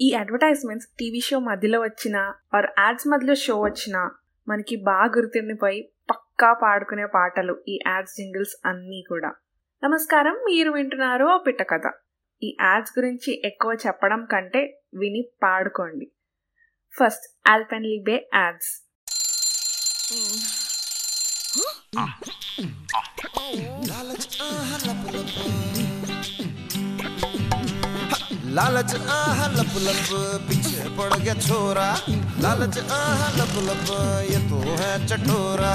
ఈ advertisements TV show మధ్యలో వచ్చిన ఆర్ యాడ్స్ మధ్యలో షో వచ్చినా మనకి బాగా గుర్తుండిపోయి పక్కా పాడుకునే పాటలు ఈ యాడ్స్ జింగిల్స్ అన్నీ కూడా. నమస్కారం మీరు వింటున్నారు ఆ పిట్ట కథ. ఈ యాడ్స్ గురించి ఎక్కువ చెప్పడం కంటే విని పాడుకోండి. ఫస్ట్ ఆల్పెన్లీబే యాడ్స్ लालच आह लप लप पीछे पड़ गया छोरा। लालच आह लप लप ये तो है चटोरा।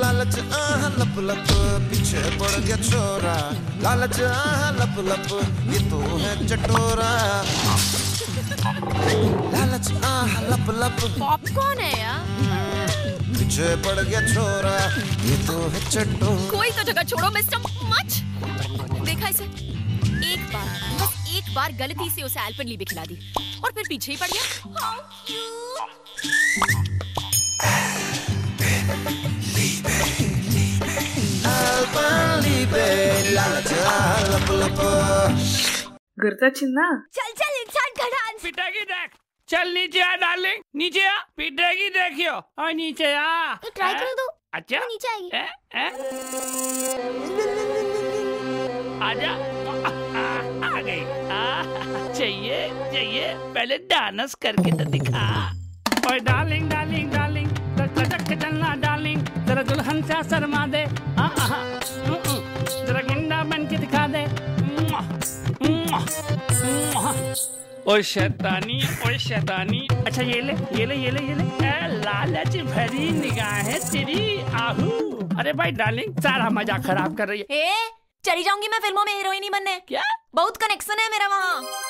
लालच आह लप लप पीछे पड़ गया छोरा। लालच आह लप लप ये तो है चटोरा। लालच आह लप लप पॉपकॉर्न है यार। पीछे पड़ गया छोरा। ये तो है चटोरा कोई तो जगह छोड़ो मिस्टर मच देखा इसे। बार गलती से उसे एल्पनली भी खिला दी। और फिर पीछे ही पड़ गया। गर्दा चिन्ना? चल चल इंसान का पिटेगी देख। चल नीचे आ डार्लिंग नीचे आ। पिटेगी देखियो। और नीचे आ। ट्राई कर दो अच्छा। नीचे आएगी। आजा। चाहिए चाहिए पहले डांस करके तो दिखा। ओए डार्लिंग डार्लिंग डार्लिंग लटक के चलना डार्लिंग जरा दुल्हन सा शर्मा दे जरा गुंडा बन के दिखा दे। ओए शैतानी ओए शैतानी। अच्छा ये ले ये ले ये ले ये ले। लालच भरी निगाहें तेरी आहू। अरे भाई डार्लिंग सारा मज़ाक खराब कर रही है। ए चली जाऊँगी मैं फ़िल्मों में हीरोइन ही बनने। क्या? बहुत कनेक्शन है मेरा वहाँ।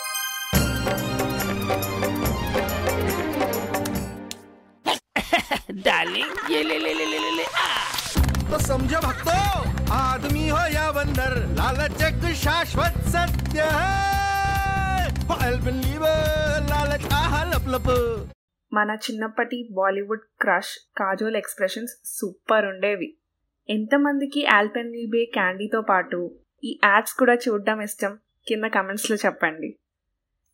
डार्लिंग ये ले ले ले ले ले, ले आ। तो समझो भक्तों आदमी हो या बंदर लालच एक शाश्वत सत्य है अल्पलीबे लालच आह लप लप మన చిన్నప్పటి Bollywood crush Kajol expressions super ఉండేవి ఎంతమందికి ఆల్పెన్లీబే క్యాండీతో పాటు ఈ యాడ్స్ కూడా చూడడం ఇష్టం కింద కమెంట్స్లో చెప్పండి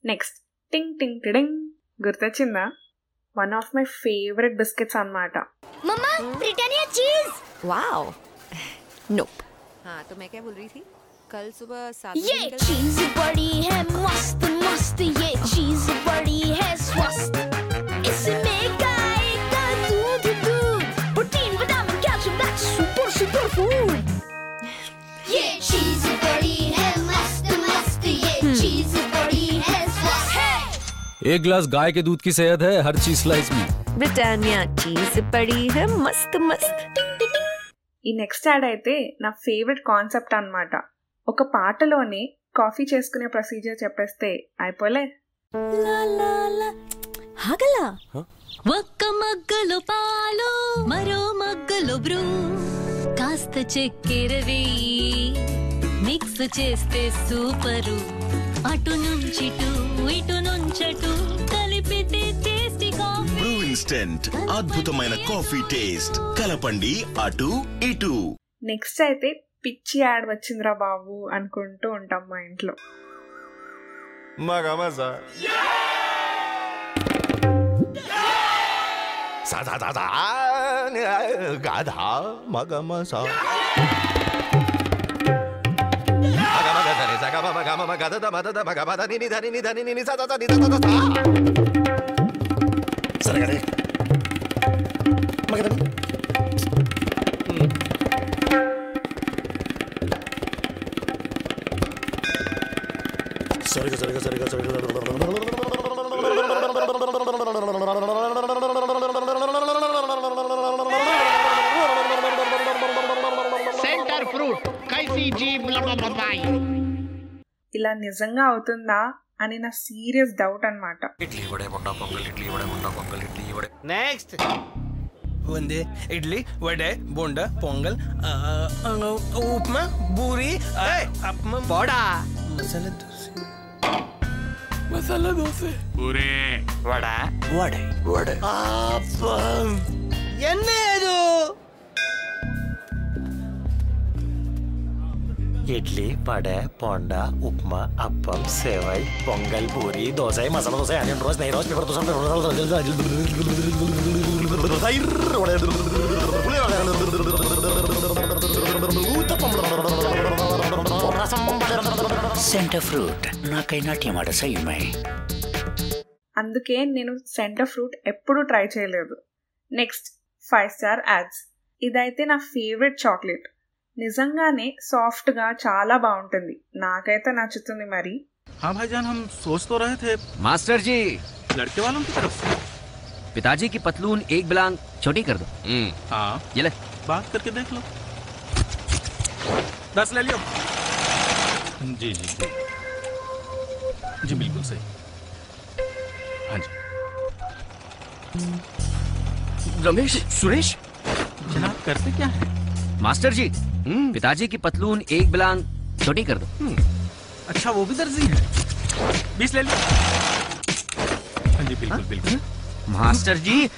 నెక్స్ట్ టింగ్ టింగ్ టిడింగ్ గుర్తొచ్చిందా one of my favourite biscuits అన్నమాట मम्मा ब्रिटानिया चीज वाओ नोप हाँ तो मैं क्या बोल रही थी कल सुबह सात ये बजे निकल चीज बड़ी है मस्त मस्त ये चीज बड़ी है स्वस्थ इसमें एक गिलास गाय के दूध की सेहत है हर चीज स्लाइस में ब्रिटानिया चीज पड़ी है मस्त मस्त ఈ నెక్స్ట్ యాడ్ అయితే నా ఫేవరెట్ కాన్సెప్ట్ అన్నమాట ఒక పాటలోనే కాఫీ చేసుకునే ప్రొసీజర్ చెప్పేస్తే అయిపోలే ला ला ला హగలా ఒక్క మగ్గలు పాలు మరో మగ్గలు బ్రూ కాస్త చక్కెర వేయి మిక్స్ చేస్తే సూపరు అటు నుంచిటు ఇటు నుంచటు కలిపితే టేస్టీ కాఫీ బ్రూ ఇన్స్టెంట్ అద్భుతమైన కాఫీ టేస్ట్ కలపండి అటు ఇటు. నెక్స్ట్ అయితే పిచ్చి యాడ్ వచ్చిందిరా బాబు అనుకుంటూ ఉంటాం మా ఇంట్లో. మగ మజా Center fruit, kaisi jeep, blah blah. ఇలా నిజంగా అవుతుందా అని నా సీరియస్ డౌట్ అనమాట ఇడ్లీ వడే బొండా పొంగల్ ఇడ్లీ వడే బొండా పొంగల్ ఇడ్లీ వడే నెక్స్ట్ ಒಂದೇ ಇಡ್ಲಿ ವಡೆ ಬೋಂಡ ಪೊಂಗಲ್ ಉಪ್ಮಾ ಬೂರಿ ಅಪ್ಮ ಬೋಡ ಮಸಾಲೆ ದೋಸೆ ಮಸಾಲೆ ದೋಸೆ ಪೂರಿ ವಡ ವಡೆ ವಡೆ ಅಪ್ಪ ఇడ్లీ വട పొండ ఉప్మా అప్పం సేవై పొంగల్ పూరి దోశ మసాలా దోశ అన్ని రోజు నెయ్యి రోజు പേപ്പർ సెంటర్ ఫ్రూట్ నాకై నాట్యం ఆడసయ్యమే అందుకే నేను సెంటర్ ఫ్రూట్ ఎప్పుడు ట్రై చేయలేదు నెక్స్ట్ ఫైవ్ స్టార్ యాడ్స్ ఇదైతే నా ఫేవరెట్ చాక్లెట్ నిజంగానే సాఫ్ట్గా చాలా బాగుంటుంది నాకైతే నచ్చుతుంది మరి हाँ भाईजान हम सोच तो रहे थे मास्टर जी लड़के वालों की तरफ से पिताजी की पतलून एक बिलांग छोटी कर दो हाँ ये ले बात करके देख लो दस ले लियो जी जी जी जी बिल्कुल सही हाँ जी रमेश सुरेश जनाब करते क्या है मास्टर जी पिताजी की पतलून एक बिलांग छोटी कर दो। अच्छा वो भी दर्जी है। बीस ले लियो हाँ जी बिल्कुल बिल्कुल। मास्टर जी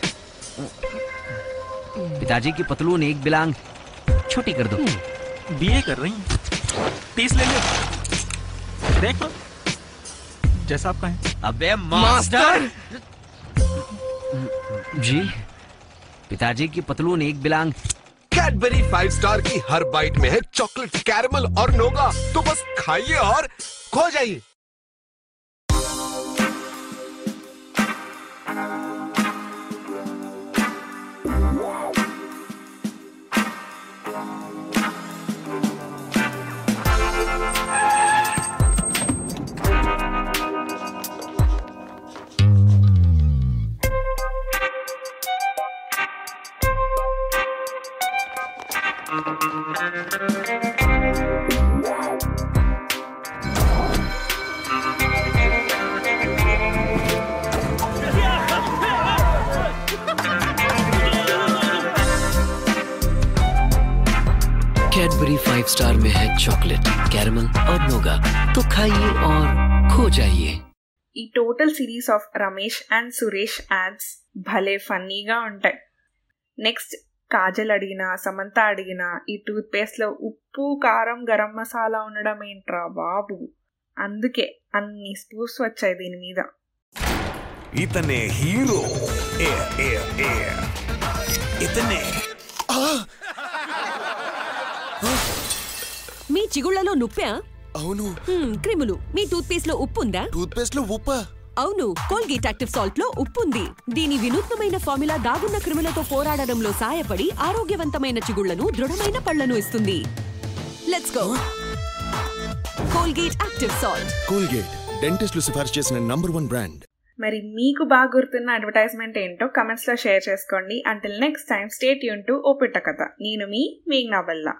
पिताजी की पतलून एक बिलांग छोटी कर दो। बीए कर रही हैं। तीस ले लियो देख लो जैसा आप कहें अबे मास्टर! जी पिताजी की पतलून एक बिलांग कैडबरी फाइव स्टार की हर बाइट में है चॉकलेट कैरमल और नोगा तो बस खाइए और खो जाइए। कैडबरी फाइव स्टार में है चॉकलेट कैरमल और नोगा तो खाइए और खो जाइए ఈ total series of Ramesh and Suresh ads భలే ఫన్నీగా ఉంటాయి నెక్స్ట్ కాజల్ అడిగినా సమంత అడిగినా ఈ టూత్పేస్ట్లో ఉప్పు కారం గరం మసాలా ఉండడం ఏంట్రా బాబు? అందుకే అన్ని స్పూస్ వచ్చాయి దీని మీద. ఇతనే హీరో. ఇతనే. మీ చిగుళ్ళలో నొప్పా? అవును. క్రిములు. మీ టూత్ పేస్ట్లో ఉప్పు ఉందా టూత్ పేస్ట్లో ఉప్పా. అవును కోల్గేట్ యాక్టివ్ సాల్ట్లో ఉప్పు ఉంది దీని వినూత్నమైన ఫార్ములా దాగున్న క్రిములతో పోరాడడంలో సాయపడి ఆరోగ్యవంతమైన చిగుళ్ళను దృఢమైన పళ్ళను ఇస్తుంది. Let's go Colgate active salt. Colgate డెంటిస్టులు సిఫార్సు చేసిన నంబర్ వన్ బ్రాండ్. మరి మీకు బాగా గుర్తున్న అడ్వర్టైజ్మెంట్ ఏంటో కమెంట్స్లో షేర్ చేసుకోండి. అంటిల్ నెక్స్ట్ టైం స్టేట్ యూన్ టు ఓపిట్ట కథ. నేను మీ మేఘ్నా బల్లా.